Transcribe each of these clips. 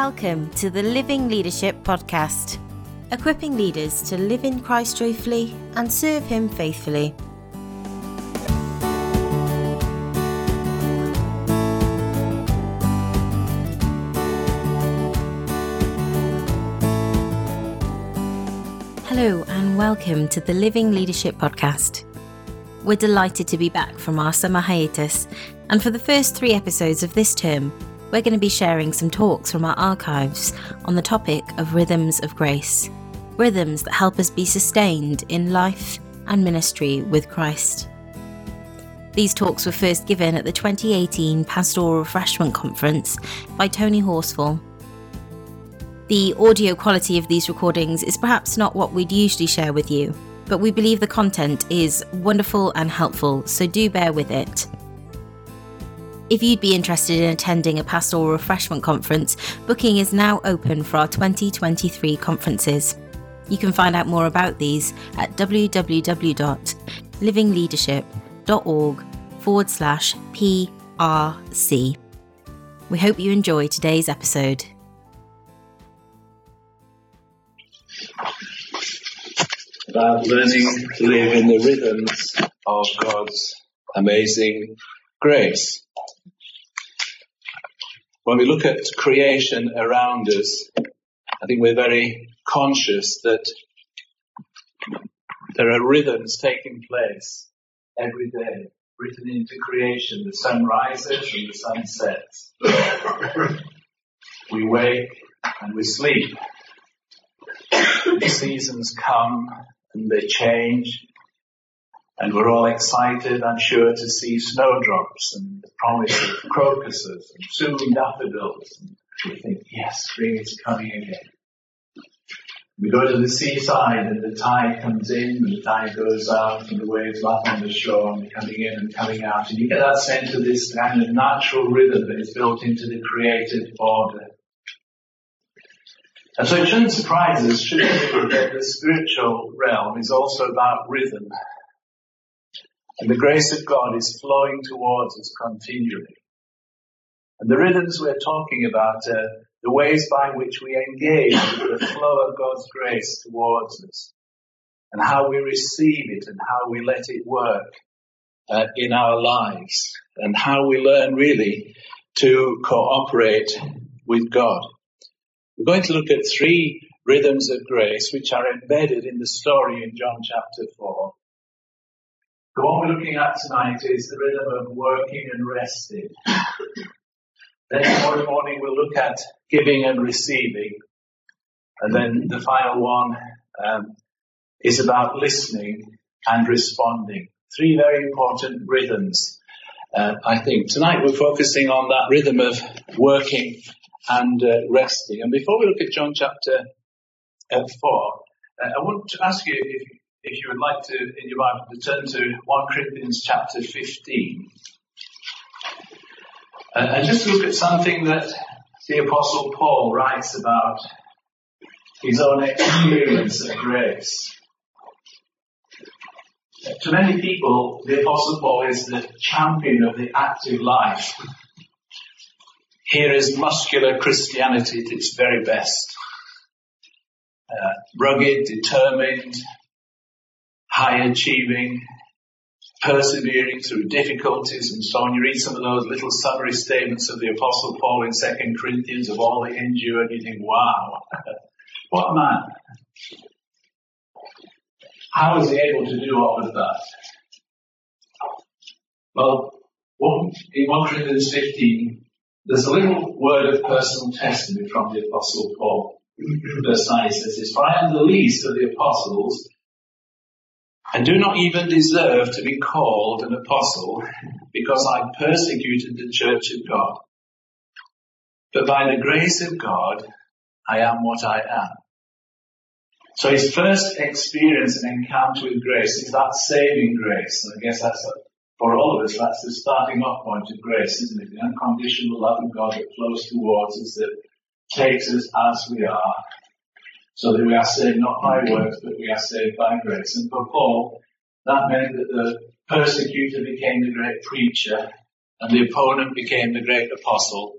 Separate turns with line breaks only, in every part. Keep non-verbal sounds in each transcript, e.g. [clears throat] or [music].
Welcome to the Living Leadership Podcast, equipping leaders to live in Christ joyfully and serve Him faithfully. Hello, and welcome to the Living Leadership Podcast. We're delighted to be back from our summer hiatus, and for the first three episodes of this term, we're going to be sharing some talks from our archives on the topic of rhythms of grace, rhythms that help us be sustained in life and ministry with Christ. These talks were first given at the 2018 Pastoral Refreshment Conference by Tony Horsfall. The audio quality of these recordings is perhaps not what we'd usually share with you, but we believe the content is wonderful and helpful, so do bear with it. If you'd be interested in attending a pastoral refreshment conference, booking is now open for our 2023 conferences. You can find out more about these at www.livingleadership.org forward slash PRC. We hope you enjoy today's episode.
About learning to live in the rhythms of God's amazing grace when we look at creation around us, I think we're very conscious that there are rhythms taking place every day, written into creation. The sun rises and the sun sets. [laughs] we wake and we sleep. The seasons come and they change and we're all excited, I'm sure, to see snowdrops and the promise of crocuses and soon daffodils. And we think, yes, spring is coming again. We go to the seaside and the tide comes in and the tide goes out and the waves lap on the shore and coming in and coming out. And you get that sense of this kind of natural rhythm that is built into the created order. And so it shouldn't surprise us, should it, that the spiritual realm is also about rhythm and the grace of God is flowing towards us continually. And the rhythms we're talking about are the ways by which we engage with the flow of God's grace towards us and how we receive it and how we let it work uh, in our lives and how we learn really to cooperate with God. We're going to look at three rhythms of grace which are embedded in the story in John chapter 4. So what we're looking at tonight is the rhythm of working and resting. then tomorrow morning we'll look at giving and receiving. And then the final one um, is about listening and responding. Three very important rhythms, uh, I think. Tonight we're focusing on that rhythm of working and uh, resting. And before we look at John chapter uh, 4, uh, I want to ask you if if you would like to, in your Bible, to turn to 1 Corinthians chapter 15. Uh, and just look at something that the Apostle Paul writes about his own experience of grace. To many people, the Apostle Paul is the champion of the active life. Here is muscular Christianity at its very best. Uh, rugged, determined, high achieving, persevering through difficulties and so on. You read some of those little summary statements of the Apostle Paul in 2 Corinthians of all he endured, you think, wow, [laughs] what man. How is he able to do all of that? Well, in 1 Corinthians 15, there's a little word of personal testimony from the Apostle Paul. [clears throat] Verse 9 says For I am the least of the apostles, and do not even deserve to be called an apostle because I persecuted the church of God. But by the grace of God, I am what I am. So his first experience and encounter with grace is that saving grace. And I guess that's a, for all of us, that's the starting off point of grace, isn't it? The unconditional love of God that flows towards us, that takes us as we are, so that we are saved not by works, but we are saved by grace. And for Paul, that meant that the persecutor became the great preacher and the opponent became the great apostle.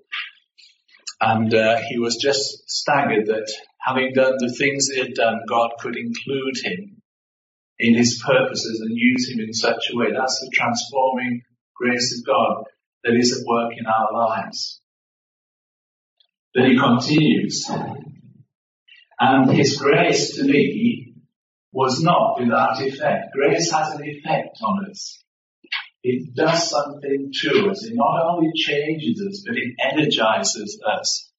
And uh, he was just staggered that having done the things he had done, God could include him in his purposes and use him in such a way. That's the transforming grace of God that is at work in our lives. Then he continues. And his grace to me was not without effect. Grace has an effect on us. It does something to us. It not only changes us, but it energizes us.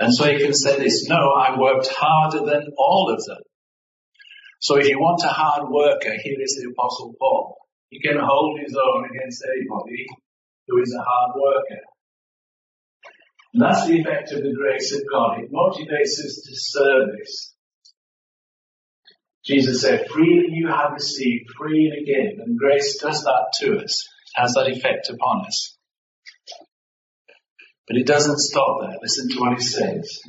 And so he can say this, no, I worked harder than all of them. So if you want a hard worker, here is the apostle Paul. He can hold his own against anybody who is a hard worker. And that's the effect of the grace of God. It motivates us to service. Jesus said, freely you have received, freely give. And grace does that to us. Has that effect upon us. But it doesn't stop there. Listen to what he says.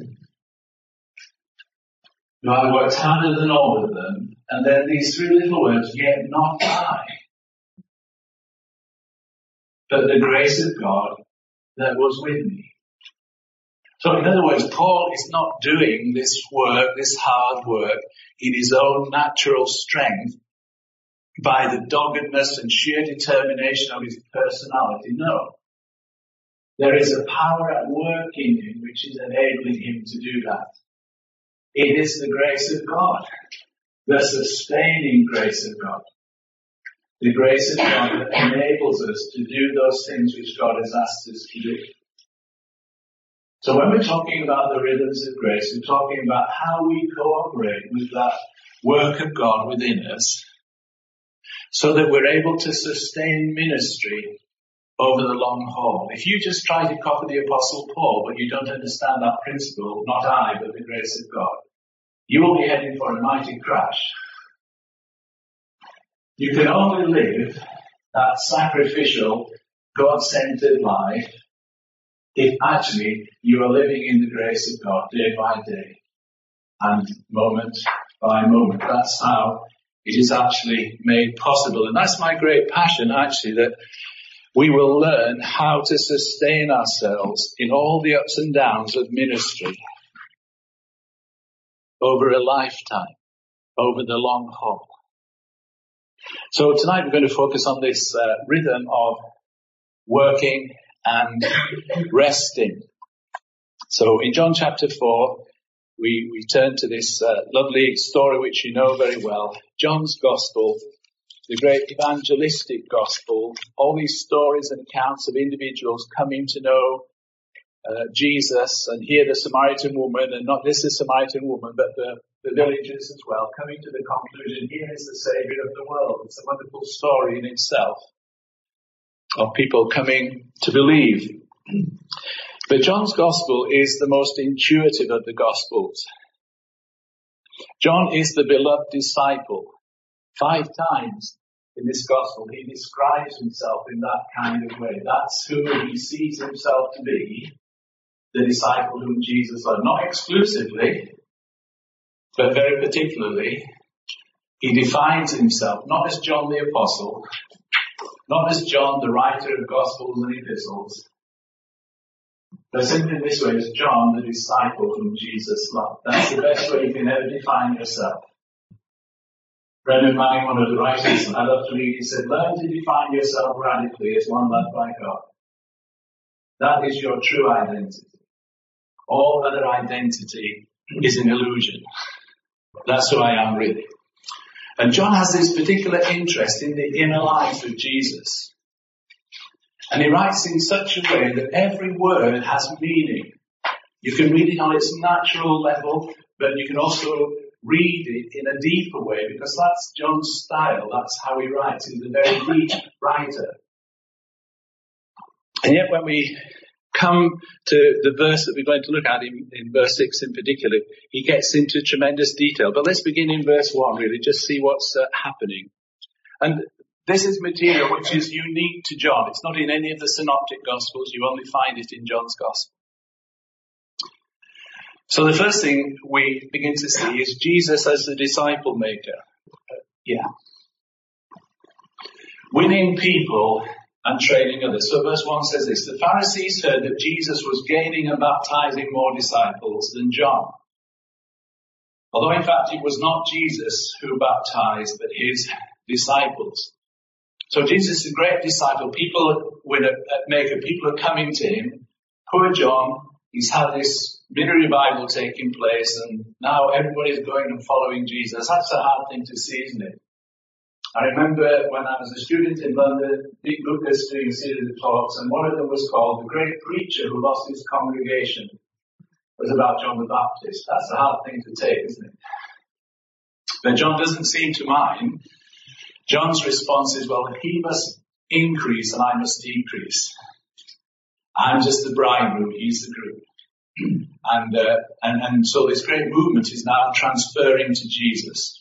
You have worked harder than all of them. And then these three little words, yet not I. But the grace of God that was with me. So in other words, Paul is not doing this work, this hard work, in his own natural strength by the doggedness and sheer determination of his personality. No. There is a power at work in him which is enabling him to do that. It is the grace of God, the sustaining grace of God. The grace of God that enables us to do those things which God has asked us to do. So when we're talking about the rhythms of grace, we're talking about how we cooperate with that work of God within us so that we're able to sustain ministry over the long haul. If you just try to copy the apostle Paul, but you don't understand that principle, not I, but the grace of God, you will be heading for a mighty crash. You can only live that sacrificial, God-centered life if actually you are living in the grace of God day by day and moment by moment. That's how it is actually made possible. And that's my great passion actually that we will learn how to sustain ourselves in all the ups and downs of ministry over a lifetime, over the long haul. So tonight we're going to focus on this uh, rhythm of working and resting. So in John chapter 4, we, we turn to this uh, lovely story which you know very well, John's Gospel, the great evangelistic gospel, all these stories and accounts of individuals coming to know uh, Jesus and here the Samaritan woman and not just the Samaritan woman but the, the villagers as well coming to the conclusion here is the Savior of the world. It's a wonderful story in itself of people coming to believe. But John's gospel is the most intuitive of the gospels. John is the beloved disciple. Five times in this gospel he describes himself in that kind of way. That's who he sees himself to be, the disciple whom Jesus loved. Not exclusively, but very particularly, he defines himself not as John the apostle, not as John, the writer of Gospels and Epistles, but simply this way as John, the disciple whom Jesus loved. That's the best way you can ever define yourself. Brennan Manning, one of the writers I love to read, he said, learn to define yourself radically as one loved by God. That is your true identity. All other identity is an illusion. That's who I am really. And John has this particular interest in the inner life of Jesus. And he writes in such a way that every word has meaning. You can read it on its natural level, but you can also read it in a deeper way because that's John's style. That's how he writes. He's a very deep writer. And yet when we come to the verse that we're going to look at in, in verse 6 in particular, he gets into tremendous detail. But let's begin in verse 1 really, just see what's uh, happening. And this is material which is unique to John. It's not in any of the synoptic gospels. You only find it in John's gospel. So the first thing we begin to see is Jesus as the disciple maker. Uh, yeah. Winning people and training others. So verse 1 says this, the Pharisees heard that Jesus was gaining and baptizing more disciples than John. Although in fact it was not Jesus who baptized, but his disciples. So Jesus is a great disciple. People with a, make a people are coming to him. Poor John, he's had this mini revival taking place and now everybody's going and following Jesus. That's a hard thing to see, isn't it? I remember when I was a student in London, Dick Lucas doing a series of talks, and one of them was called The Great Preacher Who Lost His Congregation. It was about John the Baptist. That's a hard thing to take, isn't it? But John doesn't seem to mind. John's response is, well, he must increase and I must decrease. I'm just the bridegroom, he's the groom. [clears throat] and, uh, and, and so this great movement is now transferring to Jesus.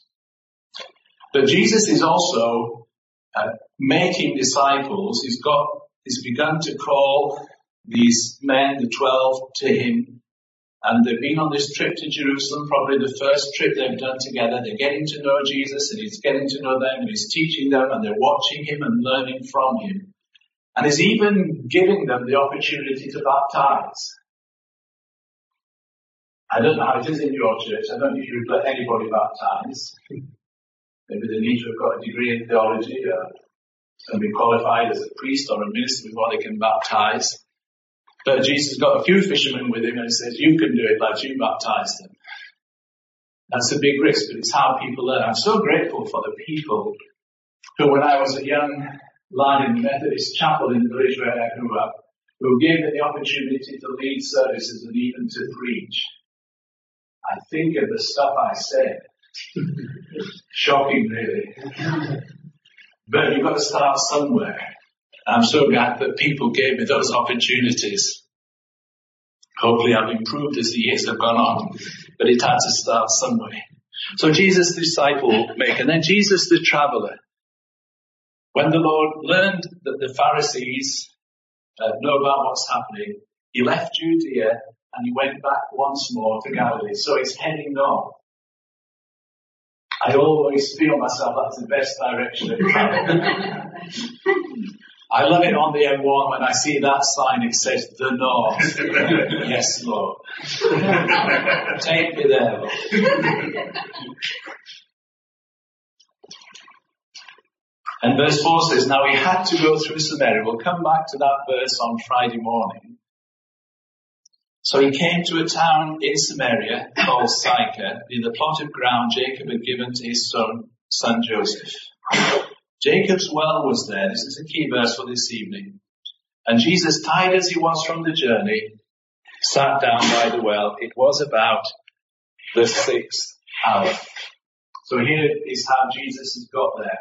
But Jesus is also uh, making disciples. He's got, he's begun to call these men, the twelve, to him. And they've been on this trip to Jerusalem, probably the first trip they've done together. They're getting to know Jesus and he's getting to know them and he's teaching them and they're watching him and learning from him. And he's even giving them the opportunity to baptize. I don't know how it is in your church. I don't know if you've let anybody baptize. Maybe they need to have got a degree in theology uh, and be qualified as a priest or a minister before they can baptize. But Jesus got a few fishermen with him and says, you can do it, lads, you baptize them. That's a big risk, but it's how people learn. I'm so grateful for the people who, when I was a young lad in the Methodist chapel in the village where I grew up, who gave me the opportunity to lead services and even to preach. I think of the stuff I said Shocking, really. But you've got to start somewhere. I'm so glad that people gave me those opportunities. Hopefully I've improved as the years have gone on, but it had to start somewhere. So Jesus the disciple maker, and then Jesus the traveler. When the Lord learned that the Pharisees uh, know about what's happening, he left Judea and he went back once more to Galilee. So he's heading north. I always feel myself that's the best direction of travel. I love it on the M1 when I see that sign, it says the North. yes, Lord. Take me there, Lord. And verse 4 says, Now he had to go through Samaria. We'll come back to that verse on Friday morning. So he came to a town in Samaria called Sychar, near the plot of ground Jacob had given to his son, son Joseph. Jacob's well was there. This is a key verse for this evening. And Jesus, tired as he was from the journey, sat down by the well. It was about the sixth hour. So here is how Jesus has got there.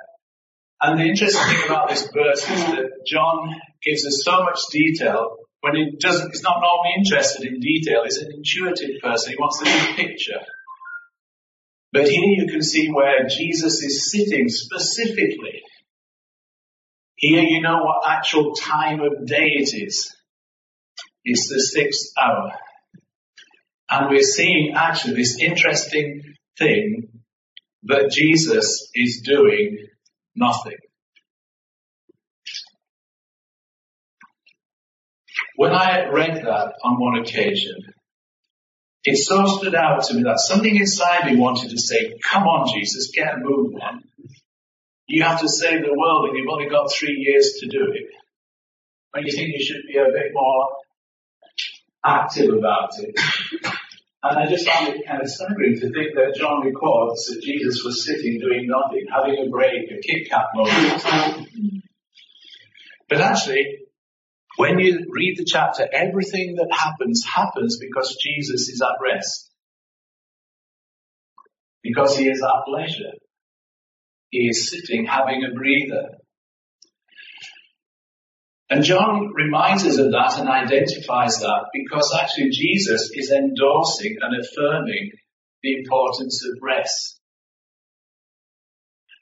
And the interesting thing about this verse is that John gives us so much detail when he doesn't, he's not normally interested in detail. He's an intuitive person. He wants the big picture. But here you can see where Jesus is sitting specifically. Here you know what actual time of day it is. It's the sixth hour. And we're seeing actually this interesting thing that Jesus is doing nothing. When I read that on one occasion, it so stood out to me that something inside me wanted to say, come on Jesus, get a move on. You have to save the world and you've only got three years to do it. And you think you should be a bit more active about it. And I just found it kind of staggering to think that John records that Jesus was sitting doing nothing, having a break, a Kit Kat moment. Mm-hmm. But actually, when you read the chapter, everything that happens happens because Jesus is at rest. Because he is at leisure. He is sitting having a breather. And John reminds us of that and identifies that because actually Jesus is endorsing and affirming the importance of rest.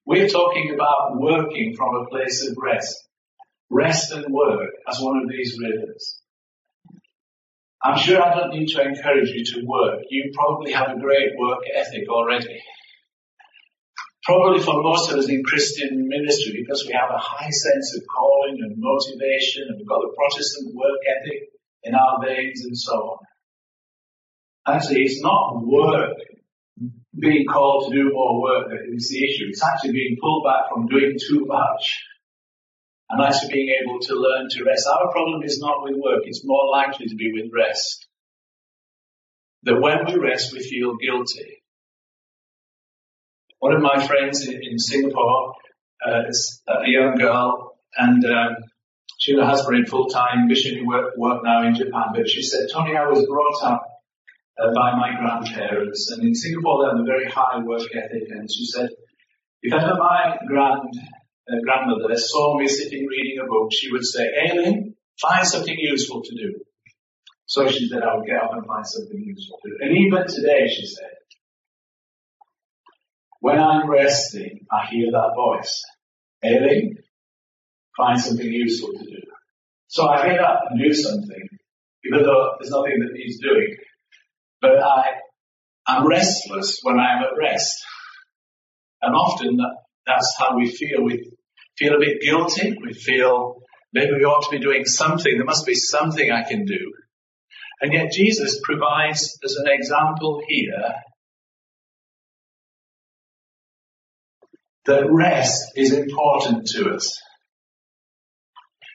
We're talking about working from a place of rest rest and work as one of these rhythms. I'm sure I don't need to encourage you to work. You probably have a great work ethic already. Probably for most of us in Christian ministry, because we have a high sense of calling and motivation, and we've got the Protestant work ethic in our veins and so on. Actually, it's not work, being called to do more work that is the issue. It's actually being pulled back from doing too much and actually being able to learn to rest. Our problem is not with work, it's more likely to be with rest. That when we rest, we feel guilty. One of my friends in, in Singapore uh, is a young girl, and um, she has been full-time missionary work, work now in Japan. But she said, Tony, I was brought up uh, by my grandparents, and in Singapore they have a very high work ethic. And she said, if ever my grand grandmother saw me sitting reading a book, she would say, Aileen, find something useful to do. So she said, I would get up and find something useful to do. And even today, she said, when I'm resting, I hear that voice. Aileen, find something useful to do. So I get up and do something, even though there's nothing that needs doing. But I, I'm restless when I'm at rest. And often that, that's how we feel. We feel a bit guilty. We feel maybe we ought to be doing something. There must be something I can do. And yet Jesus provides as an example here that rest is important to us.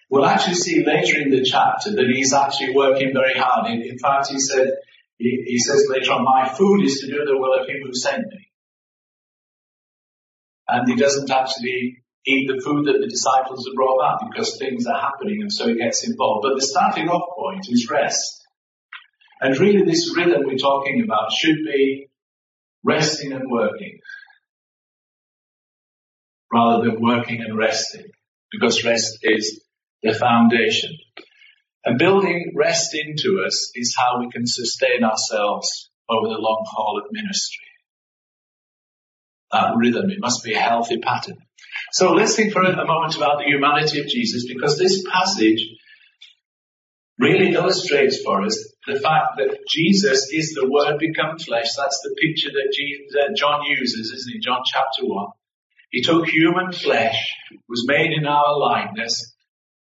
We'll actually see later in the chapter that he's actually working very hard. In, in fact, he said, he, he says later on, my food is to do the will of him who sent me. And he doesn't actually eat the food that the disciples have brought back because things are happening and so he gets involved. But the starting off point is rest. And really this rhythm we're talking about should be resting and working rather than working and resting because rest is the foundation. And building rest into us is how we can sustain ourselves over the long haul of ministry. That rhythm, it must be a healthy pattern. So let's think for a moment about the humanity of Jesus because this passage really illustrates for us the fact that Jesus is the Word become flesh. That's the picture that, John uses, isn't it? John chapter 1. He took human flesh, was made in our likeness,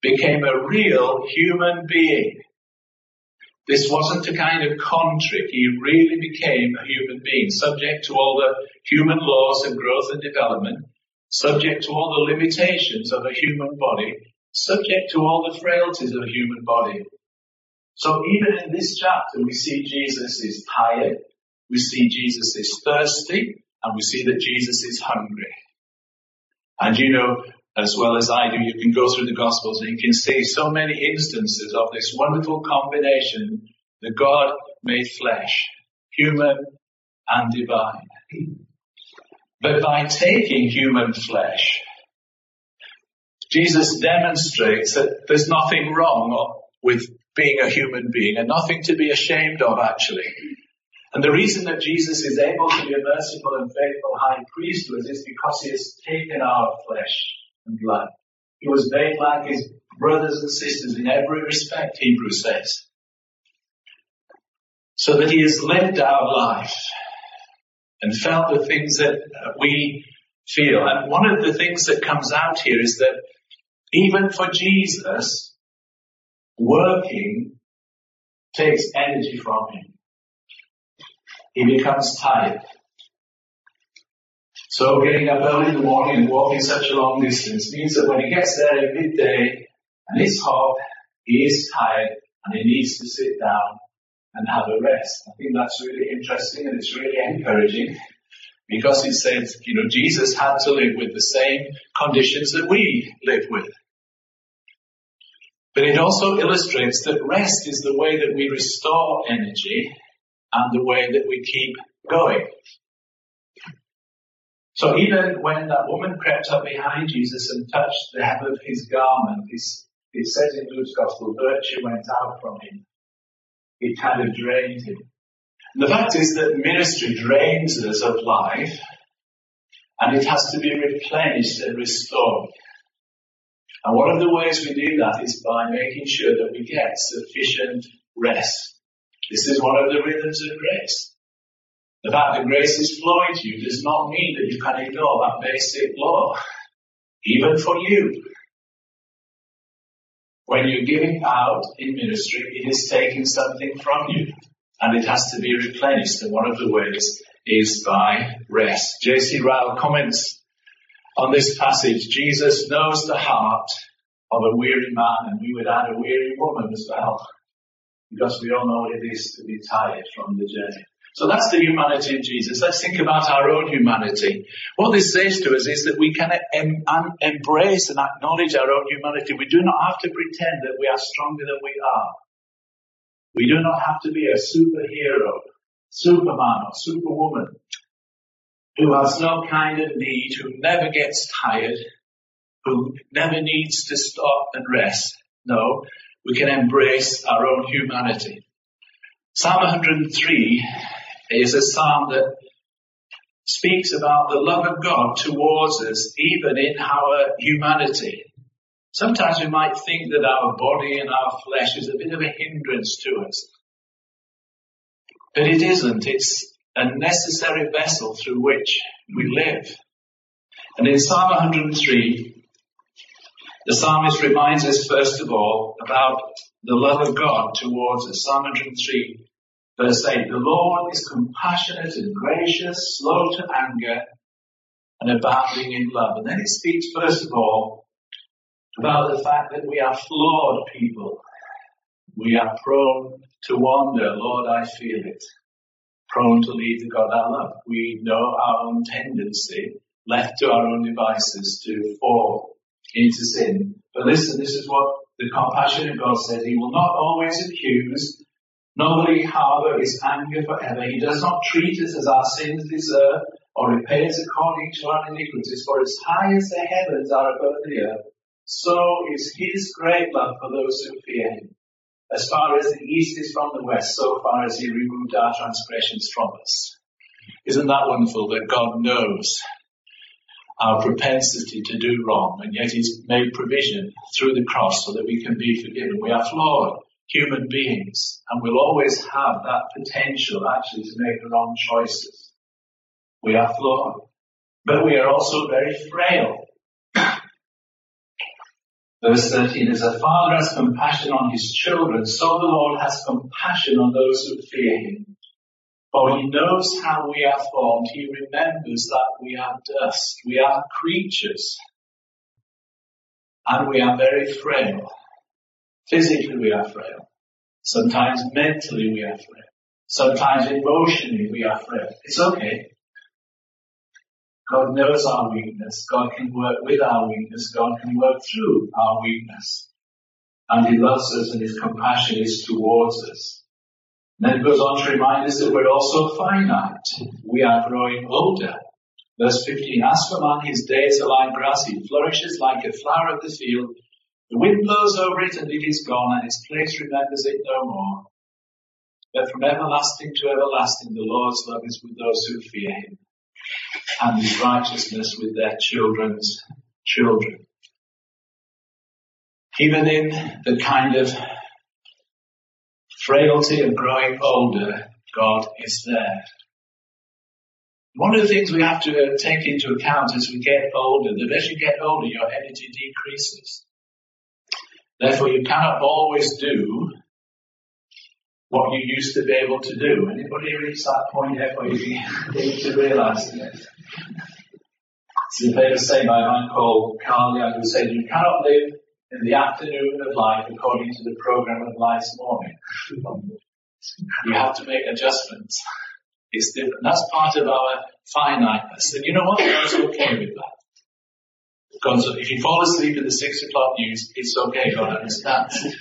became a real human being. This wasn't a kind of con trick. He really became a human being, subject to all the human laws of growth and development, subject to all the limitations of a human body, subject to all the frailties of a human body. So even in this chapter, we see Jesus is tired, we see Jesus is thirsty, and we see that Jesus is hungry. And you know, as well as I do, you can go through the Gospels and you can see so many instances of this wonderful combination, the God made flesh, human and divine. But by taking human flesh, Jesus demonstrates that there's nothing wrong with being a human being and nothing to be ashamed of actually. And the reason that Jesus is able to be a merciful and faithful high priest us is because he has taken our flesh and blood. He was made like his brothers and sisters in every respect, Hebrews says. So that he has lived our life and felt the things that uh, we feel. And one of the things that comes out here is that even for Jesus, working takes energy from him. He becomes tired. So getting up early in the morning and walking such a long distance means that when he gets there at midday and it's hot, he is tired and he needs to sit down and have a rest. I think that's really interesting and it's really encouraging because it says, you know, Jesus had to live with the same conditions that we live with. But it also illustrates that rest is the way that we restore energy and the way that we keep going. So even when that woman crept up behind Jesus and touched the hem of his garment, it says in Luke's gospel, virtue went out from him. It kind of drained him. The fact is that ministry drains us of life and it has to be replenished and restored. And one of the ways we do that is by making sure that we get sufficient rest. This is one of the rhythms of grace. The fact that grace is flowing to you does not mean that you can ignore that basic law. Even for you. When you're giving out in ministry, it is taking something from you. And it has to be replenished. And one of the ways is by rest. J.C. Ryle comments on this passage, Jesus knows the heart of a weary man, and we would add a weary woman as well, because we all know what it is to be tired from the journey. So that's the humanity of Jesus. Let's think about our own humanity. What this says to us is that we can em- em- embrace and acknowledge our own humanity. We do not have to pretend that we are stronger than we are. We do not have to be a superhero, superman or superwoman who has no kind of need, who never gets tired, who never needs to stop and rest. No, we can embrace our own humanity. Psalm 103 is a psalm that speaks about the love of God towards us, even in our humanity. Sometimes we might think that our body and our flesh is a bit of a hindrance to us. But it isn't. It's a necessary vessel through which we live. And in Psalm 103, the psalmist reminds us first of all about the love of God towards us. Psalm 103 verse 8, the Lord is compassionate and gracious, slow to anger, and abounding in love. And then it speaks first of all about the fact that we are flawed people. We are prone to wander. Lord, I feel it prone to leave the God I love. We know our own tendency, left to our own devices, to fall into sin. But listen, this is what the compassion of God says. He will not always accuse, he harbor his anger forever. He does not treat us as our sins deserve, or repay us according to our iniquities. For as high as the heavens are above the earth, so is his great love for those who fear him. As far as the east is from the west, so far as he removed our transgressions from us. Isn't that wonderful that God knows our propensity to do wrong and yet he's made provision through the cross so that we can be forgiven. We are flawed human beings and we'll always have that potential actually to make the wrong choices. We are flawed, but we are also very frail. [coughs] Verse 13, as a father has compassion on his children, so the Lord has compassion on those who fear him. For he knows how we are formed. He remembers that we are dust. We are creatures. And we are very frail. Physically we are frail. Sometimes mentally we are frail. Sometimes emotionally we are frail. It's okay. God knows our weakness. God can work with our weakness. God can work through our weakness. And He loves us and His compassion is towards us. And then it goes on to remind us that we're also finite. We are growing older. Verse 15, as for man, his days are like grass. He flourishes like a flower of the field. The wind blows over it and it is gone and its place remembers it no more. But from everlasting to everlasting, the Lord's love is with those who fear Him and his righteousness with their children's children. Even in the kind of frailty of growing older, God is there. One of the things we have to take into account as we get older, that as you get older, your energy decreases. Therefore, you cannot always do what you used to be able to do. Anybody reach that point yet where you need to realize it? It's a famous saying by a man called Carl Jung who said, you cannot live in the afternoon of life according to the program of life's morning. you have to make adjustments. It's different. That's part of our finiteness. And you know what? God's okay with that. Because if you fall asleep in the six o'clock news, it's okay. God understands.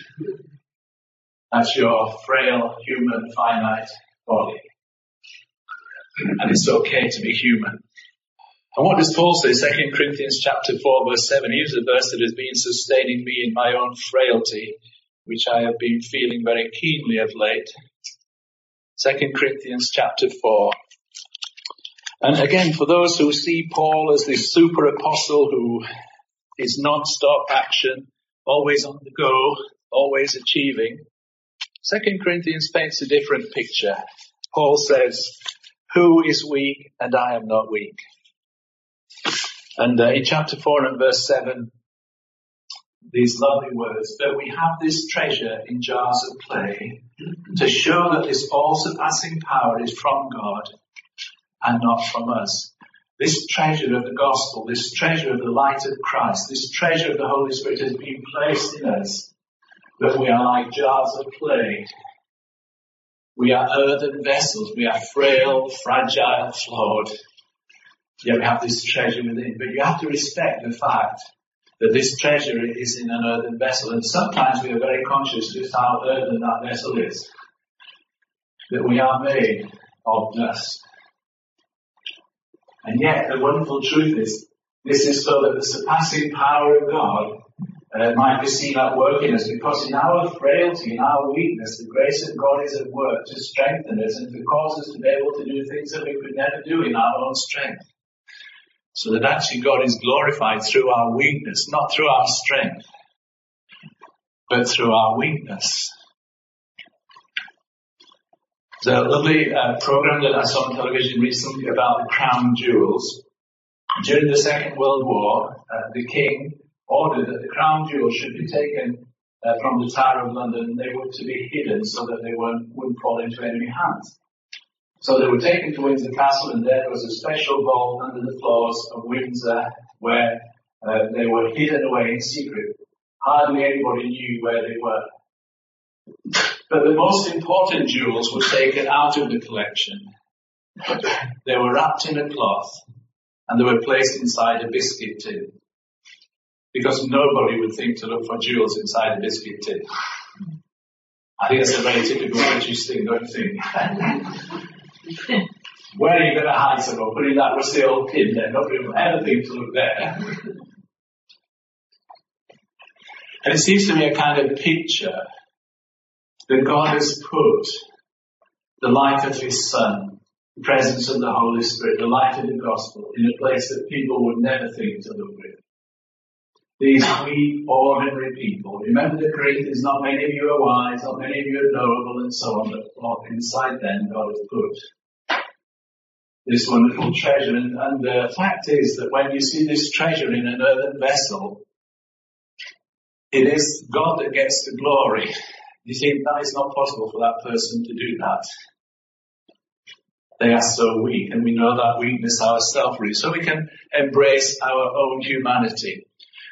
That's your frail, human, finite body. And it's okay to be human. And what does Paul say? 2 Corinthians chapter 4 verse 7. Here's a verse that has been sustaining me in my own frailty, which I have been feeling very keenly of late. 2 Corinthians chapter 4. And again, for those who see Paul as this super apostle who is non-stop action, always on the go, always achieving, Second Corinthians paints a different picture. Paul says, Who is weak and I am not weak? And uh, in chapter 4 and verse 7, these lovely words, but we have this treasure in jars of clay to show that this all surpassing power is from God and not from us. This treasure of the gospel, this treasure of the light of Christ, this treasure of the Holy Spirit has been placed in us that we are like jars of clay. We are earthen vessels. We are frail, fragile, flawed. Yet we have this treasure within. But you have to respect the fact that this treasure is in an earthen vessel. And sometimes we are very conscious just how earthen that vessel is. That we are made of dust. And yet the wonderful truth is, this is so that the surpassing power of God uh, might be seen at work in us because in our frailty, in our weakness, the grace of God is at work to strengthen us and to cause us to be able to do things that we could never do in our own strength. So that actually God is glorified through our weakness, not through our strength, but through our weakness. There's a lovely uh, program that I saw on television recently about the crown jewels. During the Second World War, uh, the king ordered that the crown jewels should be taken uh, from the Tower of London and they were to be hidden so that they weren't, wouldn't fall into enemy hands. So they were taken to Windsor Castle and there was a special vault under the floors of Windsor where uh, they were hidden away in secret. Hardly anybody knew where they were. But the most important jewels were taken out of the collection. They were wrapped in a cloth and they were placed inside a biscuit tin because nobody would think to look for jewels inside a biscuit tin. I think that's a very typical British thing, don't you think? Where are you going to hide someone? Put in that rusty old tin there. Nobody will ever think to look there. and it seems to me a kind of picture that God has put the life of His Son, the presence of the Holy Spirit, the light of the gospel in a place that people would never think to look with. These weak, ordinary people. Remember the Corinthians, not many of you are wise, not many of you are knowable and so on, but inside them God has put this wonderful treasure. And, and the fact is that when you see this treasure in an earthen vessel, it is God that gets the glory. You think that is not possible for that person to do that. They are so weak, and we know that weakness ourselves, really. so we can embrace our own humanity.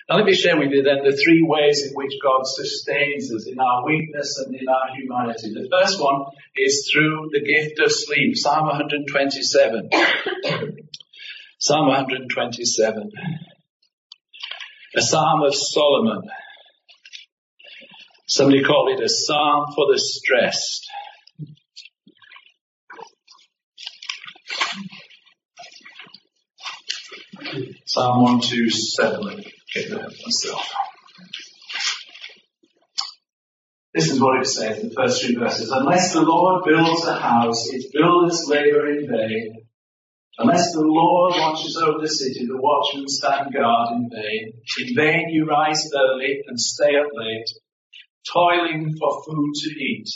Now let me share with you then the three ways in which God sustains us in our weakness and in our humanity. The first one is through the gift of sleep. Psalm 127. [coughs] Psalm 127. A Psalm of Solomon. Somebody called it a Psalm for the stressed. Psalm 127 get there myself. This is what it says in the first three verses. Unless the Lord builds a house, its builders labor in vain. Unless the Lord watches over the city, the watchmen stand guard in vain. In vain you rise early and stay up late, toiling for food to eat.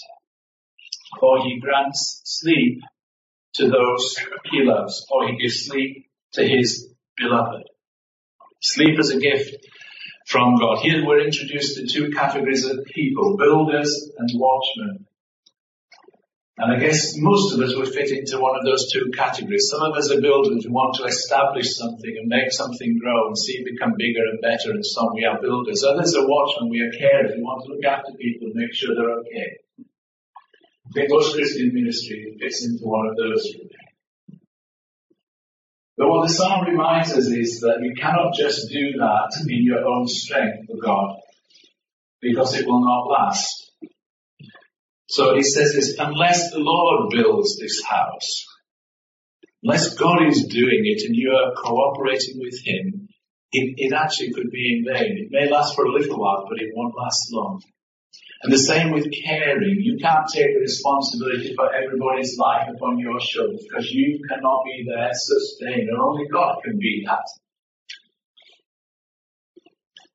For he grants sleep to those he loves, or he gives sleep to his beloved. Sleep is a gift from God. Here we're introduced to two categories of people, builders and watchmen. And I guess most of us would fit into one of those two categories. Some of us are builders who want to establish something and make something grow and see it become bigger and better and so on. We are builders. Others are watchmen. We are carers. We want to look after people and make sure they're okay. I think most Christian ministry fits into one of those but what the psalm reminds us is that you cannot just do that in your own strength for God, because it will not last. So he says this, unless the Lord builds this house, unless God is doing it and you are cooperating with Him, it, it actually could be in vain. It may last for a little while, but it won't last long. And the same with caring. You can't take the responsibility for everybody's life upon your shoulders because you cannot be their sustainer. Only God can be that.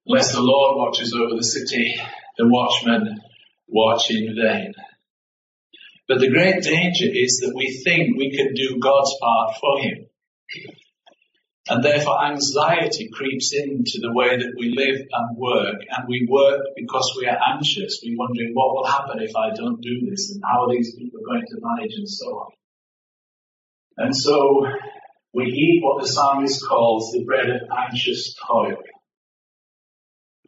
Unless the Lord watches over the city, the watchmen watch in vain. But the great danger is that we think we can do God's part for Him. And therefore anxiety creeps into the way that we live and work, and we work because we are anxious. We're wondering what will happen if I don't do this, and how are these people going to manage, and so on. And so we eat what the psalmist calls the bread of anxious toil.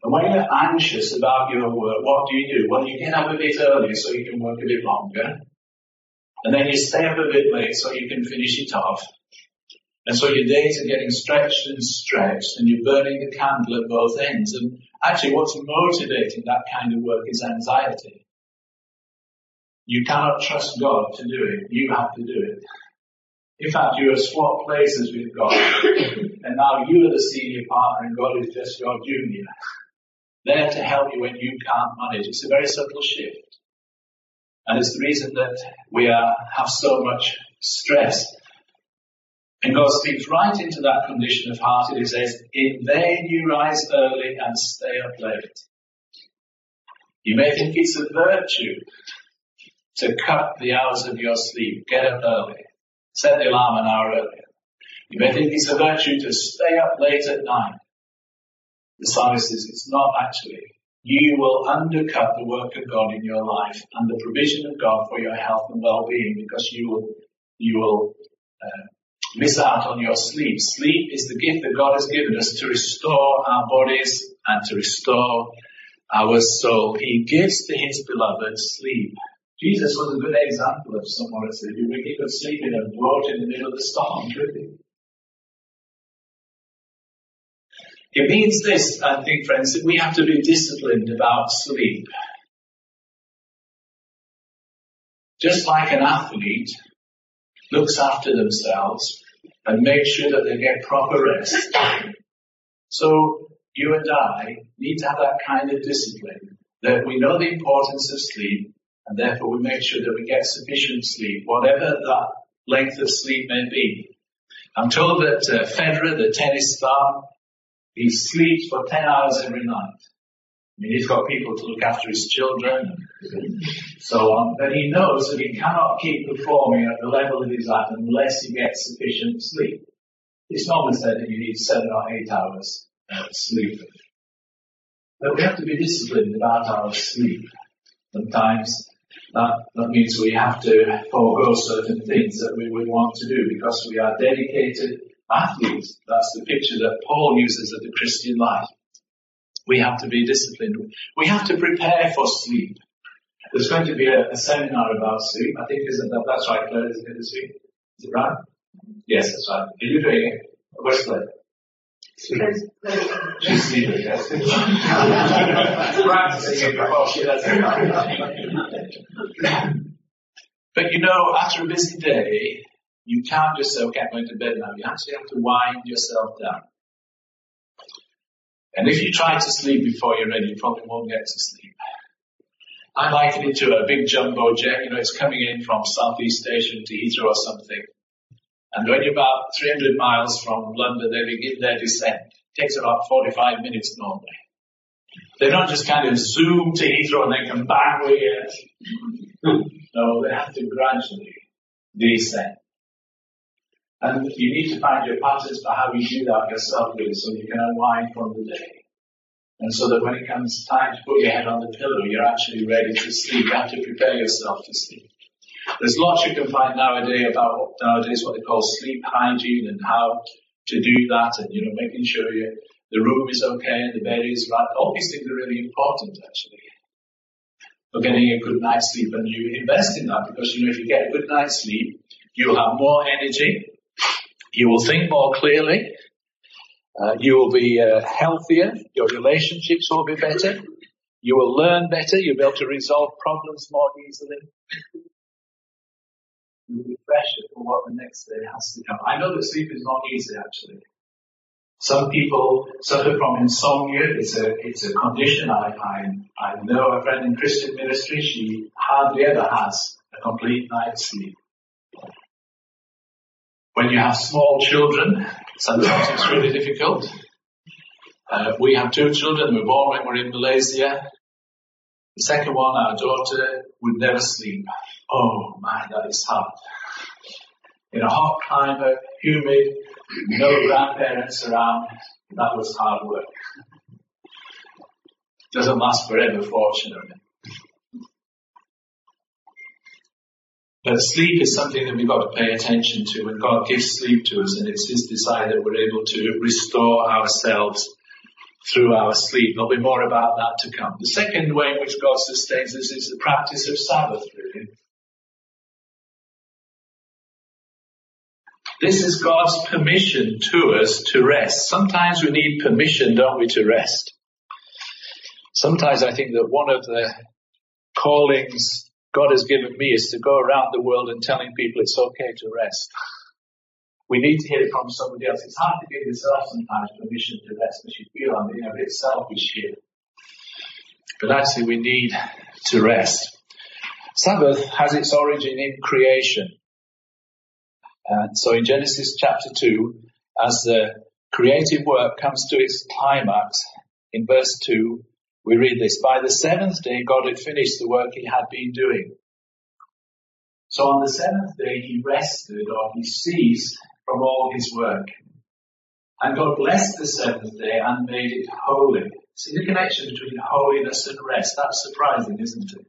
And when you're anxious about your work, what do you do? Well, you get up a bit earlier so you can work a bit longer. And then you stay up a bit late so you can finish it off. And so your days are getting stretched and stretched and you're burning the candle at both ends. And actually what's motivating that kind of work is anxiety. You cannot trust God to do it. You have to do it. In fact, you have swapped places with God. [coughs] and now you are the senior partner and God is just your junior. There to help you when you can't manage. It's a very subtle shift. And it's the reason that we are, have so much stress and God speaks right into that condition of heart. He says, In vain you rise early and stay up late. You may think it's a virtue to cut the hours of your sleep. Get up early. Set the alarm an hour earlier. You may think it's a virtue to stay up late at night. The psalmist says it's not actually. You will undercut the work of God in your life and the provision of God for your health and well-being because you will, you will uh, miss out on your sleep. Sleep is the gift that God has given us to restore our bodies and to restore our soul. He gives to his beloved sleep. Jesus was a good example of someone who said, he could sleep in a boat in the middle of the storm, could he? It means this, I think, friends, that we have to be disciplined about sleep. Just like an athlete looks after themselves and makes sure that they get proper rest. So you and I need to have that kind of discipline that we know the importance of sleep and therefore we make sure that we get sufficient sleep, whatever that length of sleep may be. I'm told that uh, Federer, the tennis star, he sleeps for 10 hours every night. I mean, he's got people to look after his children and so on, but he knows that he cannot keep performing at the level of his life unless he gets sufficient sleep. It's normally said that you need seven or eight hours of sleep. But we have to be disciplined about our sleep. Sometimes that, that means we have to forego certain things that we would want to do because we are dedicated athletes. That's the picture that Paul uses of the Christian life. We have to be disciplined. We have to prepare for sleep. There's going to be a, a seminar about sleep. I think isn't that that's right, Claire? Is it this week? Is it right? Yes, that's right. Are you doing it? Where's Claire? She's sleeping, yes. [laughs] Practicing it before she does it. but you know, after a busy day, you can't just say, okay, I'm going to bed now. You actually have to wind yourself down. And if you try to sleep before you're ready, you probably won't get to sleep. I liken it to a big jumbo jet. You know, it's coming in from Southeast Asia to Heathrow or something. And when you're about 300 miles from London, they begin their descent. It takes about 45 minutes normally. They don't just kind of zoom to Heathrow and then come back with it. [laughs] no, they have to gradually descend. And you need to find your patterns for how you do that yourself really so you can unwind from the day. And so that when it comes time to put your head on the pillow, you're actually ready to sleep. You have to prepare yourself to sleep. There's lots you can find nowadays about nowadays what they call sleep hygiene and how to do that and, you know, making sure you, the room is okay and the bed is right. All these things are really important actually for getting a good night's sleep and you invest in that because, you know, if you get a good night's sleep, you'll have more energy, you will think more clearly. Uh, you will be uh, healthier. Your relationships will be better. You will learn better. You'll be able to resolve problems more easily. You'll be fresher for what the next day has to come. I know that sleep is not easy actually. Some people suffer from insomnia. It's a, it's a condition. I, I, I know a friend in Christian ministry. She hardly ever has a complete night's sleep. When you have small children, sometimes it's really difficult. Uh, we have two children. We were born when we were in Malaysia. The second one, our daughter, would never sleep. Oh man, that is hard. In a hot climate, humid, no [laughs] grandparents around, that was hard work. Doesn't last forever, fortunately. But sleep is something that we've got to pay attention to when God gives sleep to us and it's His desire that we're able to restore ourselves through our sleep. There'll be more about that to come. The second way in which God sustains us is the practice of Sabbath, really. This is God's permission to us to rest. Sometimes we need permission, don't we, to rest. Sometimes I think that one of the callings God has given me is to go around the world and telling people it's okay to rest. We need to hear it from somebody else. It's hard to give yourself sometimes permission to rest because you feel I'm being a bit selfish here. But actually we need to rest. Sabbath has its origin in creation. And so in Genesis chapter 2, as the creative work comes to its climax in verse 2, we read this, by the seventh day God had finished the work he had been doing. So on the seventh day he rested or he ceased from all his work. And God blessed the seventh day and made it holy. See the connection between holiness and rest. That's surprising, isn't it?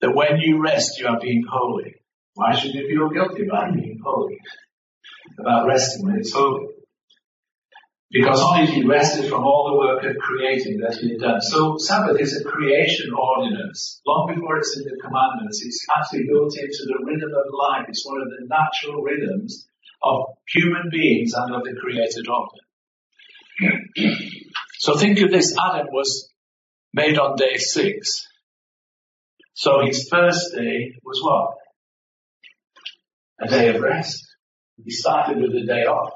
That when you rest, you are being holy. Why should you feel guilty about being holy? About resting when it's holy? Because on it he rested from all the work of creating that he had done. So Sabbath is a creation ordinance. Long before it's in the commandments, it's actually built into the rhythm of life. It's one of the natural rhythms of human beings and of the created order. [clears throat] so think of this, Adam was made on day six. So his first day was what? A day of rest. He started with a day off.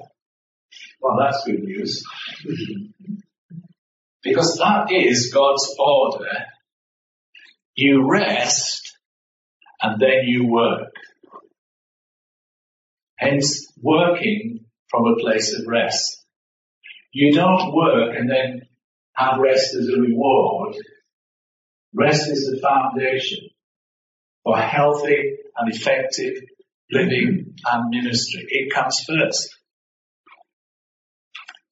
Well, that's good news. because that is God's order. You rest and then you work. Hence, working from a place of rest. You don't work and then have rest as a reward. Rest is the foundation for healthy and effective living and ministry. It comes first.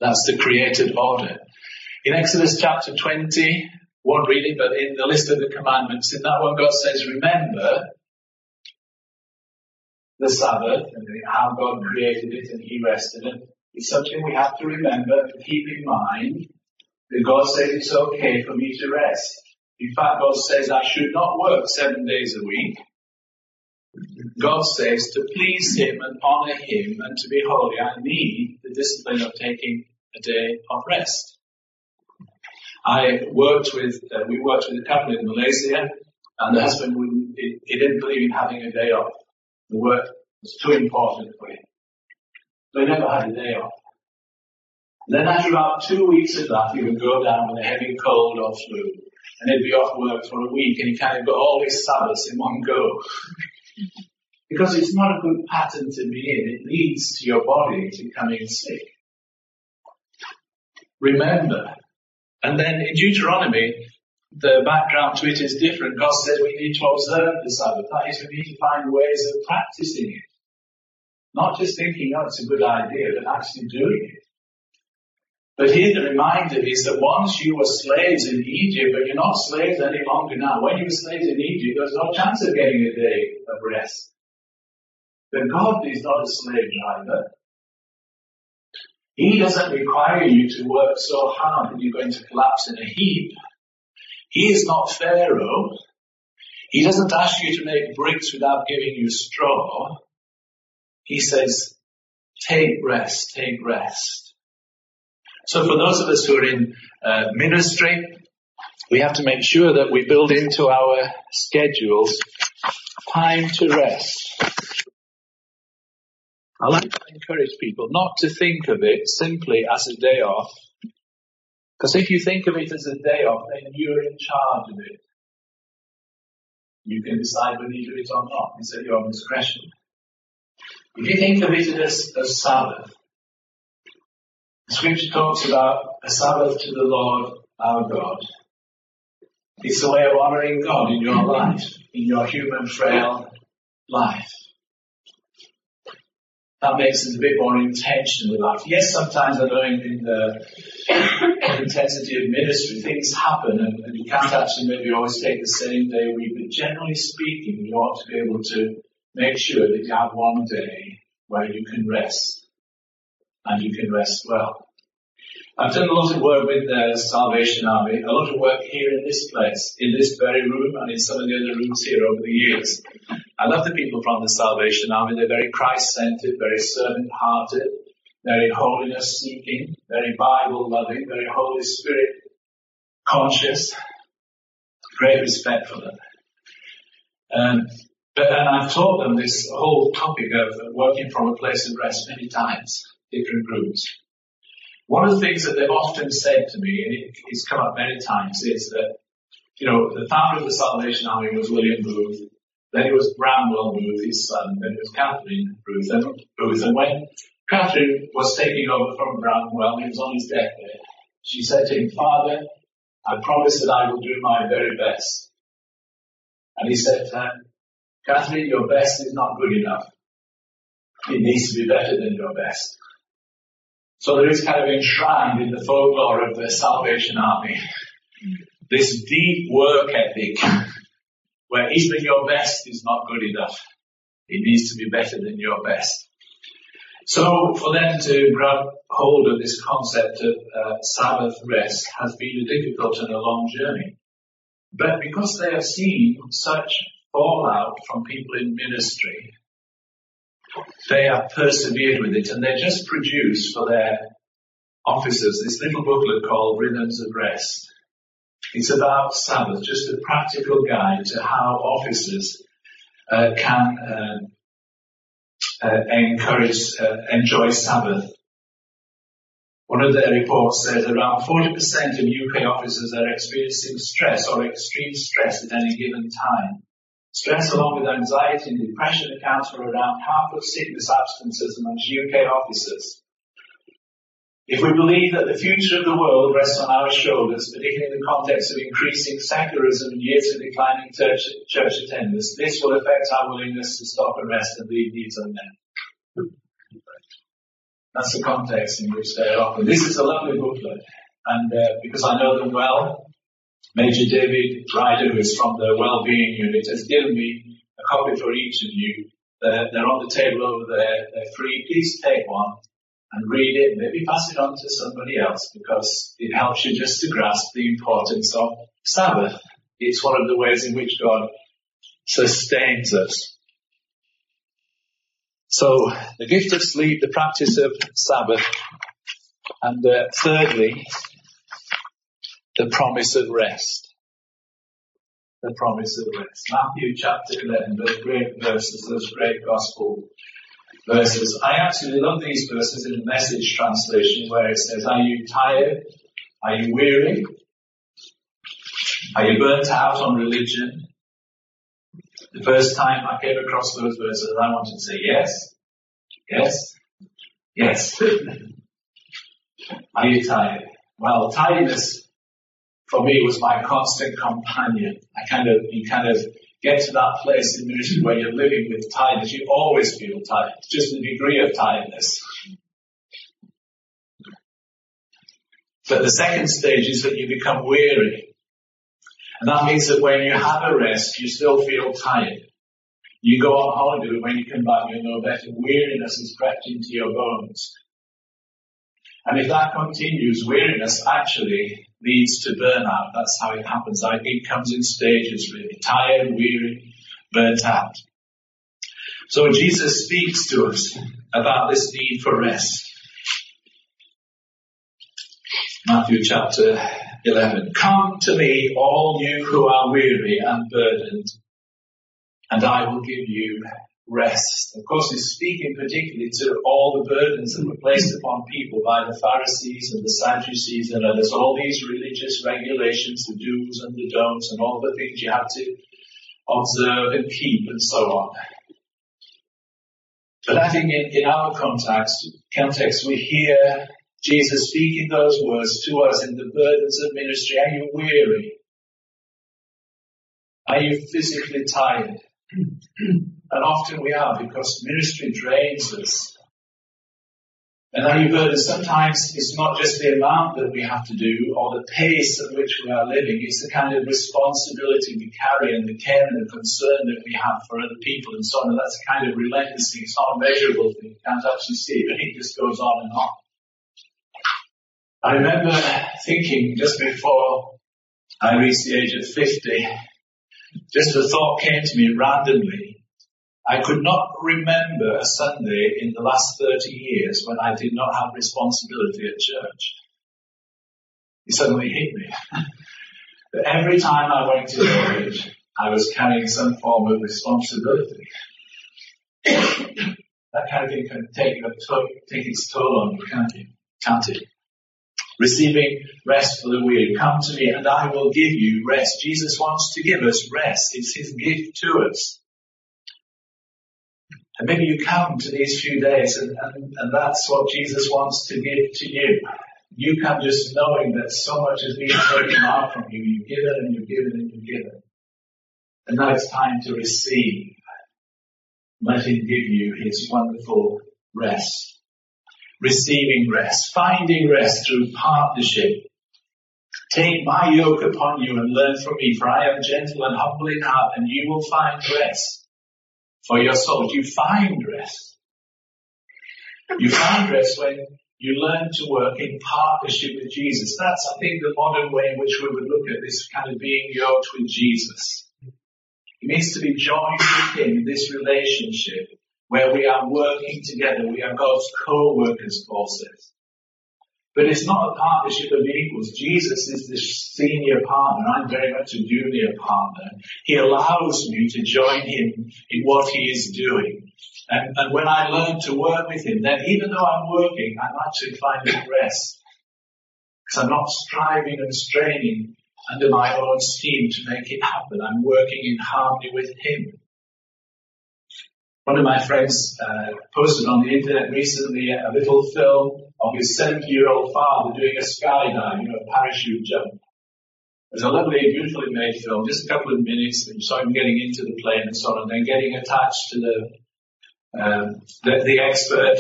That's the created order. In Exodus chapter 20, one reading, but in the list of the commandments, in that one God says, remember the Sabbath and how God created it and He rested it. It's something we have to remember to keep in mind that God says it's okay for me to rest. In fact, God says I should not work seven days a week. God says to please Him and honor Him and to be holy, I need the discipline of taking a day of rest. I worked with, uh, we worked with a couple in Malaysia, and the husband wouldn't, he, he didn't believe in having a day off. The work was too important for him. So he never had a day off. then after about two weeks of that, he would go down with a heavy cold or flu, and he'd be off work for a week, and he kind of got all his Sabbaths in one go. [laughs] because it's not a good pattern to be in. It leads to your body becoming sick remember. And then in Deuteronomy, the background to it is different. God says we need to observe the Sabbath. That is, we need to find ways of practicing it. Not just thinking, oh, it's a good idea, but actually doing it. But here the reminder is that once you were slaves in Egypt, but you're not slaves any longer now. When you were slaves in Egypt, there was no chance of getting a day of rest. But God is not a slave driver. He doesn't require you to work so hard that you're going to collapse in a heap. He is not Pharaoh. He doesn't ask you to make bricks without giving you straw. He says, take rest, take rest. So for those of us who are in uh, ministry, we have to make sure that we build into our schedules time to rest. I like to encourage people not to think of it simply as a day off. Because if you think of it as a day off, then you're in charge of it. You can decide whether you do it or not. It's at your discretion. If you think of it as a Sabbath, the scripture talks about a Sabbath to the Lord our God. It's a way of honoring God in your life, in your human frail life. That makes it a bit more intentional life. Yes, sometimes I know in the intensity of ministry, things happen and, and, you can't actually maybe always take the same day a week, but generally speaking, you ought to be able to make sure that you have one day where you can rest and you can rest well. I've done a lot of work with the Salvation Army, a lot of work here in this place, in this very room and in some of the other rooms here over the years. I love the people from the Salvation Army. They're very Christ-centered, very servant-hearted, very holiness seeking, very Bible loving, very Holy Spirit conscious. Great respect for them. Um, but and I've taught them this whole topic of working from a place of rest many times, different groups. One of the things that they've often said to me, and it, it's come up many times, is that, you know, the founder of the Salvation Army was William Booth, then it was Bramwell Booth, his son, then it was Catherine Booth, and Booth, and when Catherine was taking over from Bramwell, he was on his deathbed, she said to him, Father, I promise that I will do my very best. And he said to her, Catherine, your best is not good enough. It needs to be better than your best. So there is kind of enshrined in the folklore of the Salvation Army this deep work ethic where even your best is not good enough. It needs to be better than your best. So for them to grab hold of this concept of uh, Sabbath rest has been a difficult and a long journey. But because they have seen such fallout from people in ministry they have persevered with it and they just produced for their officers this little booklet called Rhythms of Rest. It's about Sabbath, just a practical guide to how officers uh, can uh, uh, encourage, uh, enjoy Sabbath. One of their reports says around 40% of UK officers are experiencing stress or extreme stress at any given time. Stress along with anxiety and depression accounts for around half of sickness absences amongst UK officers. If we believe that the future of the world rests on our shoulders, particularly in the context of increasing secularism and years of declining church, church attendance, this will affect our willingness to stop and rest and leave these unmet. That's the context in which they are offered. This is a lovely booklet, and uh, because I know them well, Major David Ryder, who is from the Wellbeing Unit, has given me a copy for each of you. They're, they're on the table over there. They're free. Please take one and read it. Maybe pass it on to somebody else because it helps you just to grasp the importance of Sabbath. It's one of the ways in which God sustains us. So the gift of sleep, the practice of Sabbath, and uh, thirdly, the promise of rest. The promise of rest. Matthew chapter 11, those great verses, those great gospel verses. I absolutely love these verses in the message translation where it says, are you tired? Are you weary? Are you burnt out on religion? The first time I came across those verses, I wanted to say yes, yes, yes. [laughs] Are you tired? Well, tiredness for me was my constant companion. I kind of, you kind of get to that place in ministry where you're living with tiredness. You always feel tired. Just the degree of tiredness. But the second stage is that you become weary. And that means that when you have a rest, you still feel tired. You go on holiday, but when you come back, you know better. Weariness is crept into your bones. And if that continues, weariness actually leads to burnout. That's how it happens. It comes in stages really. Tired, weary, burnt out. So Jesus speaks to us about this need for rest. Matthew chapter 11. Come to me, all you who are weary and burdened, and I will give you rest. Of course, he's speaking particularly to all the burdens that were placed upon people by the Pharisees and the Sadducees and others, all these religious regulations, the do's and the don'ts and all the things you have to observe and keep and so on. But I think in, in our context, context, we hear Jesus speaking those words to us in the burdens of ministry. Are you weary? Are you physically tired? [clears throat] and often we are because ministry drains us. And now you've heard that sometimes it's not just the amount that we have to do or the pace at which we are living, it's the kind of responsibility we carry and the care and the concern that we have for other people and so on. And that's a kind of relentless thing. It's not a measurable thing. You can't actually see it, but it just goes on and on. I remember thinking just before I reached the age of 50, just a thought came to me randomly I could not remember a Sunday in the last 30 years when I did not have responsibility at church. It suddenly hit me. [laughs] that every time I went to church, I was carrying some form of responsibility. [coughs] that kind of thing can take, take its toll on you, can't you? Can't it? Receiving rest for the weary. Come to me and I will give you rest. Jesus wants to give us rest. It's His gift to us. And maybe you come to these few days and, and, and that's what Jesus wants to give to you. You come just knowing that so much is being taken out from you. You give it and you've it and you've given. And now it's time to receive. Let him give you his wonderful rest. Receiving rest, finding rest through partnership. Take my yoke upon you and learn from me, for I am gentle and humble in heart, and you will find rest for your soul. You find rest. You find rest when you learn to work in partnership with Jesus. That's, I think, the modern way in which we would look at this kind of being yoked with Jesus. It means to be joined with Him in this relationship where we are working together. We are God's co-workers, Paul says. But it's not a partnership of equals. Jesus is the senior partner. I'm very much a junior partner. He allows me to join him in what he is doing. And, and when I learn to work with him, then even though I'm working, I'm actually finding rest. Because I'm not striving and straining under my own steam to make it happen. I'm working in harmony with him. One of my friends uh, posted on the internet recently a little film of his 70 year old father doing a skydive, you know, a parachute jump. Was a lovely, beautifully made film, just a couple of minutes, and you saw him getting into the plane and so on, and then getting attached to the, um, the, the expert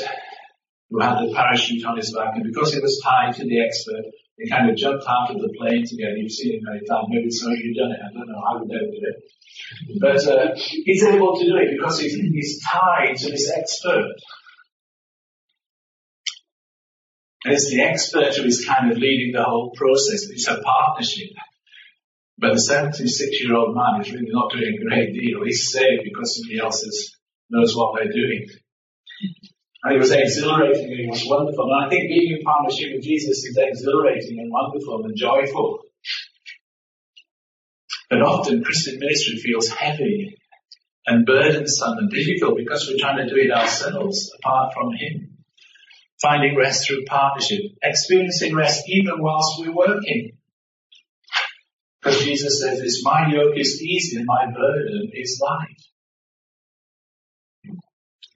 who had the parachute on his back, and because he was tied to the expert, they kind of jumped out of the plane together. You've seen it many times. Maybe some of you done it. I don't know. I would never do it. But uh, he's able to do it because he's, he's tied to this expert. It's the expert who is kind of leading the whole process. It's a partnership. But the 76 year old man is really not doing a great deal. He's saved because somebody else is, knows what they're doing. And it was exhilarating and it was wonderful. And I think being in partnership with Jesus is exhilarating and wonderful and joyful. But often Christian ministry feels heavy and burdensome and difficult because we're trying to do it ourselves apart from Him. Finding rest through partnership, experiencing rest even whilst we're working. Because Jesus says this, my yoke is easy and my burden is light.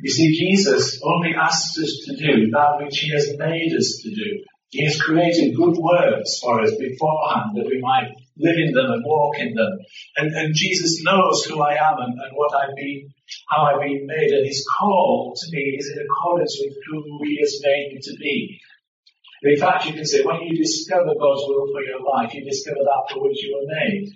You see, Jesus only asks us to do that which He has made us to do. He has created good works for us beforehand that we might live in them and walk in them. And, and Jesus knows who I am and, and what I've been, how I've been made. And His call to me is in accordance with who He has made me to be. And in fact, you can say when you discover God's will for your life, you discover that for which you were made.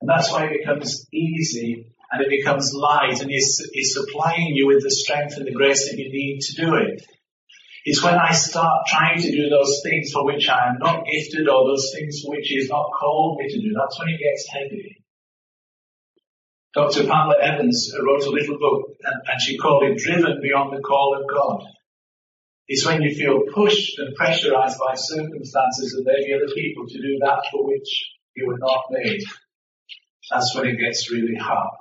And that's why it becomes easy and it becomes light and he's, he's supplying you with the strength and the grace that you need to do it. It's when I start trying to do those things for which I am not gifted or those things for which He has not called me to do. That's when it gets heavy. Dr. Pamela Evans wrote a little book and, and she called it Driven Beyond the Call of God. It's when you feel pushed and pressurized by circumstances and maybe other people to do that for which you were not made. That's when it gets really hard.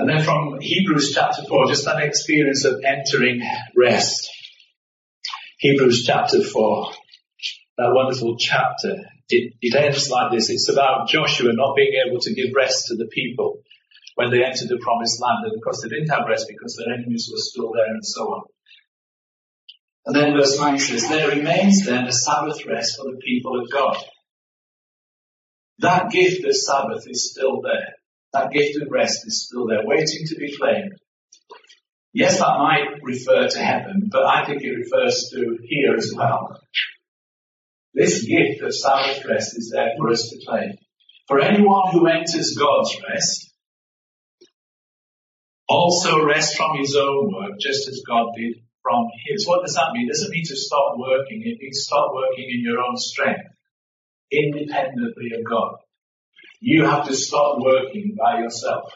And then from Hebrews chapter 4, just that experience of entering rest. Hebrews chapter 4, that wonderful chapter, it, it ends like this. It's about Joshua not being able to give rest to the people when they entered the promised land. And of course they didn't have rest because their enemies were still there and so on. And then verse 9 says, There remains then a Sabbath rest for the people of God. That gift of Sabbath is still there. That gift of rest is still there, waiting to be claimed. Yes, that might refer to heaven, but I think it refers to here as well. This gift of Sabbath rest is there for us to claim. For anyone who enters God's rest, also rest from his own work, just as God did from his. What does that mean? It doesn't mean to stop working. It means stop working in your own strength, independently of God. You have to stop working by yourself.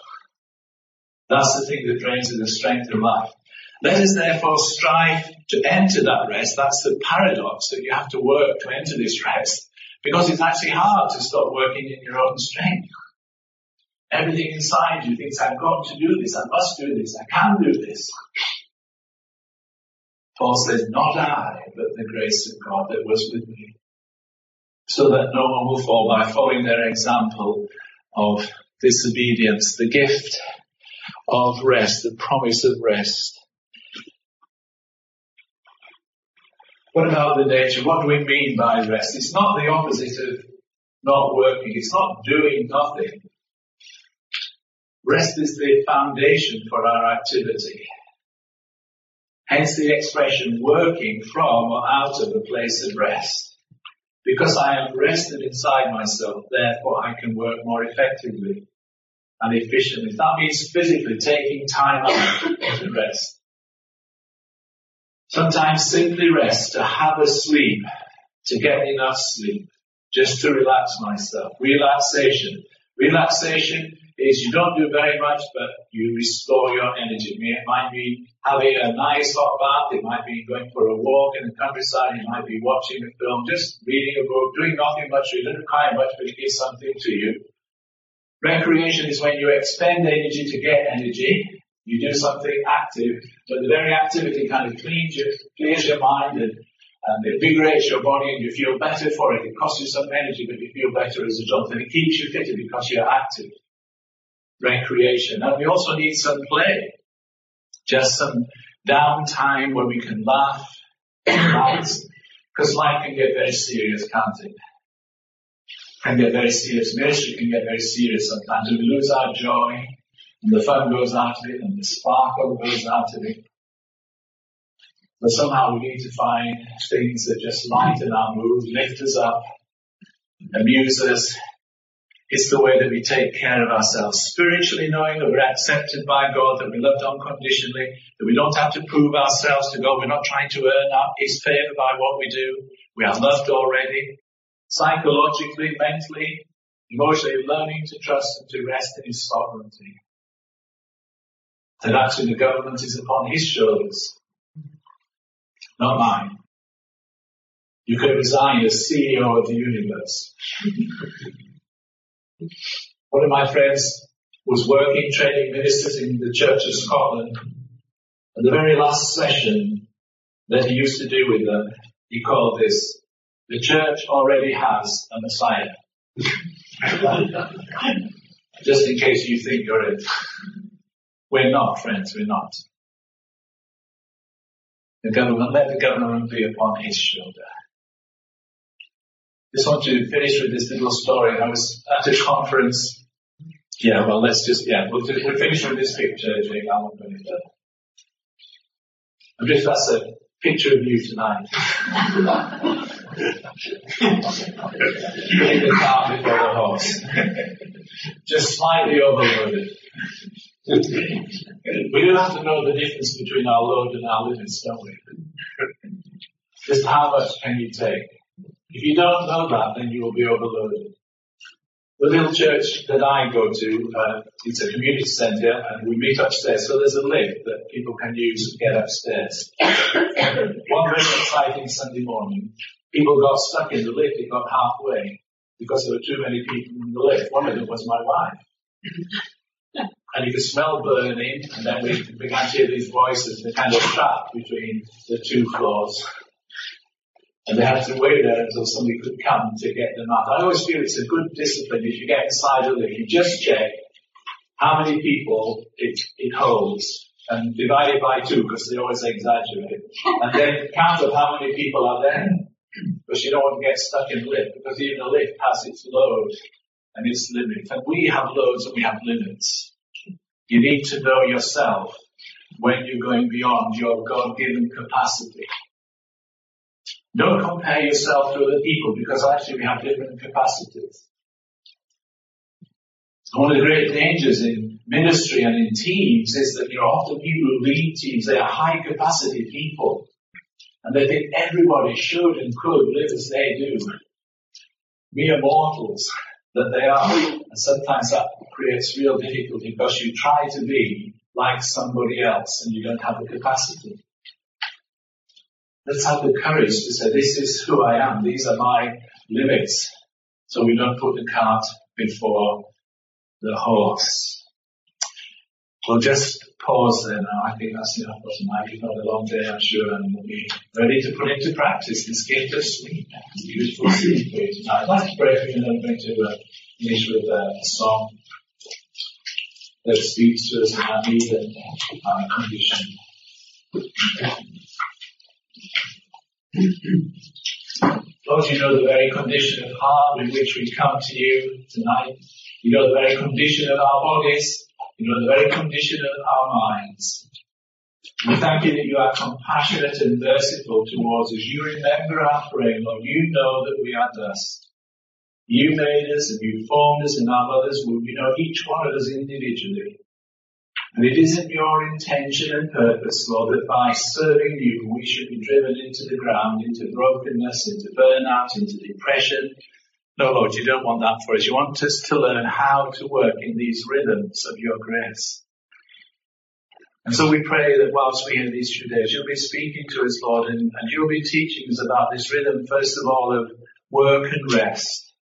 That's the thing that drains the strength of life. Let us therefore strive to enter that rest. That's the paradox that you have to work to enter this rest because it's actually hard to stop working in your own strength. Everything inside you thinks, I've got to do this, I must do this, I can do this. Paul says, not I, but the grace of God that was with me. So that no one will fall by following their example of disobedience, the gift of rest, the promise of rest. What about the nature? What do we mean by rest? It's not the opposite of not working. It's not doing nothing. Rest is the foundation for our activity. Hence the expression working from or out of a place of rest. Because I am rested inside myself, therefore I can work more effectively and efficiently. That means physically taking time out to rest. Sometimes simply rest, to have a sleep, to get enough sleep, just to relax myself. Relaxation. Relaxation is you don't do very much, but you restore your energy. It might be having a nice hot bath. It might be going for a walk in the countryside. It might be watching a film, just reading a book, doing nothing much. You don't require much, but it gives something to you. Recreation is when you expend energy to get energy. You do something active, but the very activity kind of cleans your, clears your mind and and invigorates your body and you feel better for it. It costs you some energy, but you feel better as a result. And it keeps you fitter because you're active recreation. And we also need some play. Just some downtime where we can laugh, [coughs] because life can get very serious, can't it? Can get very serious. Ministry can get very serious sometimes. We lose our joy, and the fun goes out of it, and the sparkle goes out of it. But somehow we need to find things that just lighten our mood, lift us up, amuse us, it's the way that we take care of ourselves spiritually, knowing that we're accepted by God, that we're loved unconditionally, that we don't have to prove ourselves to God. We're not trying to earn our, His favor by what we do. We are loved already. Psychologically, mentally, emotionally, learning to trust and to rest in His sovereignty. That actually the government is upon His shoulders, not mine. You could resign as CEO of the universe. One of my friends was working training ministers in the Church of Scotland. And the very last session that he used to do with them, he called this, the church already has a Messiah. Just in case you think you're it. We're not, friends, we're not. The government, let the government be upon his shoulder just want to finish with this little story. I was at a conference. Yeah, well, let's just, yeah, we'll, do, we'll finish with this picture, further. I'm just, that's a picture of you tonight. [laughs] [laughs] Just slightly overloaded. we do have to know the difference between our load and our limits, don't we? Just how much can you take? If you don't know that, then you will be overloaded. The little church that I go to, uh, it's a community centre and we meet upstairs, so there's a lift that people can use to get upstairs. [coughs] One very exciting Sunday morning, people got stuck in the lift, they got halfway because there were too many people in the lift. One of them was my wife. [laughs] and you could smell burning, and then we began to hear these voices, the kind of trap between the two floors and they had to wait there until somebody could come to get them out. I always feel it's a good discipline if you get inside a lift, you just check how many people it, it holds and divide it by two because they always exaggerate. [laughs] And then count up how many people are there because you don't want to get stuck in lift because even the lift has its load and its limits. And we have loads and we have limits. You need to know yourself when you're going beyond your God-given capacity. Don't compare yourself to other people because actually we have different capacities. One of the great dangers in ministry and in teams is that you know often people who lead teams, they are high capacity people. And they think everybody should and could live as they do. Mere mortals that they are. And sometimes that creates real difficulty because you try to be like somebody else and you don't have the capacity. Let's have the courage to say, this is who I am. These are my limits. So we don't put the cart before the horse. We'll just pause there now. I think that's enough for tonight. It's not a long day, I'm sure, and we'll be ready to put into practice this gift of sleep. Beautiful sleep for you tonight. I'd like to pray for you and we're going to uh, finish with uh, a song that speaks to us in our need and our condition. Lord, you know the very condition of heart in which we come to you tonight. You know the very condition of our bodies. You know the very condition of our minds. We thank you that you are compassionate and merciful towards us. You remember our frame, Lord. You know that we are dust. You made us and you formed us in our mother's womb. You know each one of us individually. And it isn't your intention and purpose, Lord, that by serving you we should be driven into the ground, into brokenness, into burnout, into depression. No, Lord, you don't want that for us. You want us to learn how to work in these rhythms of your grace. And so we pray that whilst we have these few days, you'll be speaking to us, Lord, and, and you'll be teaching us about this rhythm, first of all, of work and rest.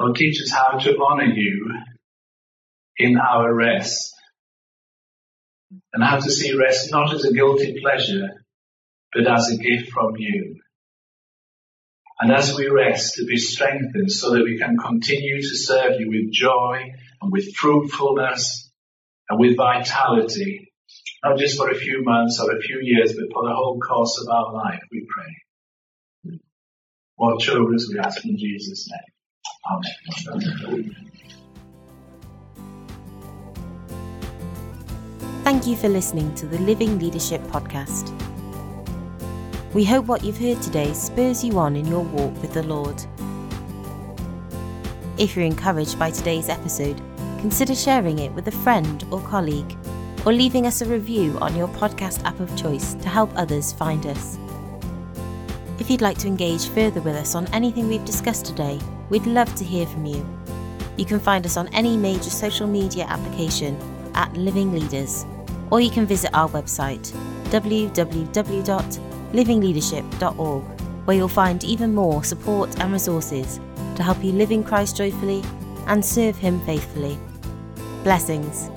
Lord, teach us how to honor you in our rest. And how to see rest not as a guilty pleasure, but as a gift from you. And as we rest, to be strengthened so that we can continue to serve you with joy and with fruitfulness and with vitality, not just for a few months or a few years, but for the whole course of our life, we pray. Watch over us, we ask in Jesus' name. Amen.
Thank you for listening to the Living Leadership Podcast. We hope what you've heard today spurs you on in your walk with the Lord. If you're encouraged by today's episode, consider sharing it with a friend or colleague, or leaving us a review on your podcast app of choice to help others find us. If you'd like to engage further with us on anything we've discussed today, we'd love to hear from you. You can find us on any major social media application at Living Leaders or you can visit our website www.livingleadership.org, where you'll find even more support and resources to help you live in Christ joyfully and serve Him faithfully. Blessings.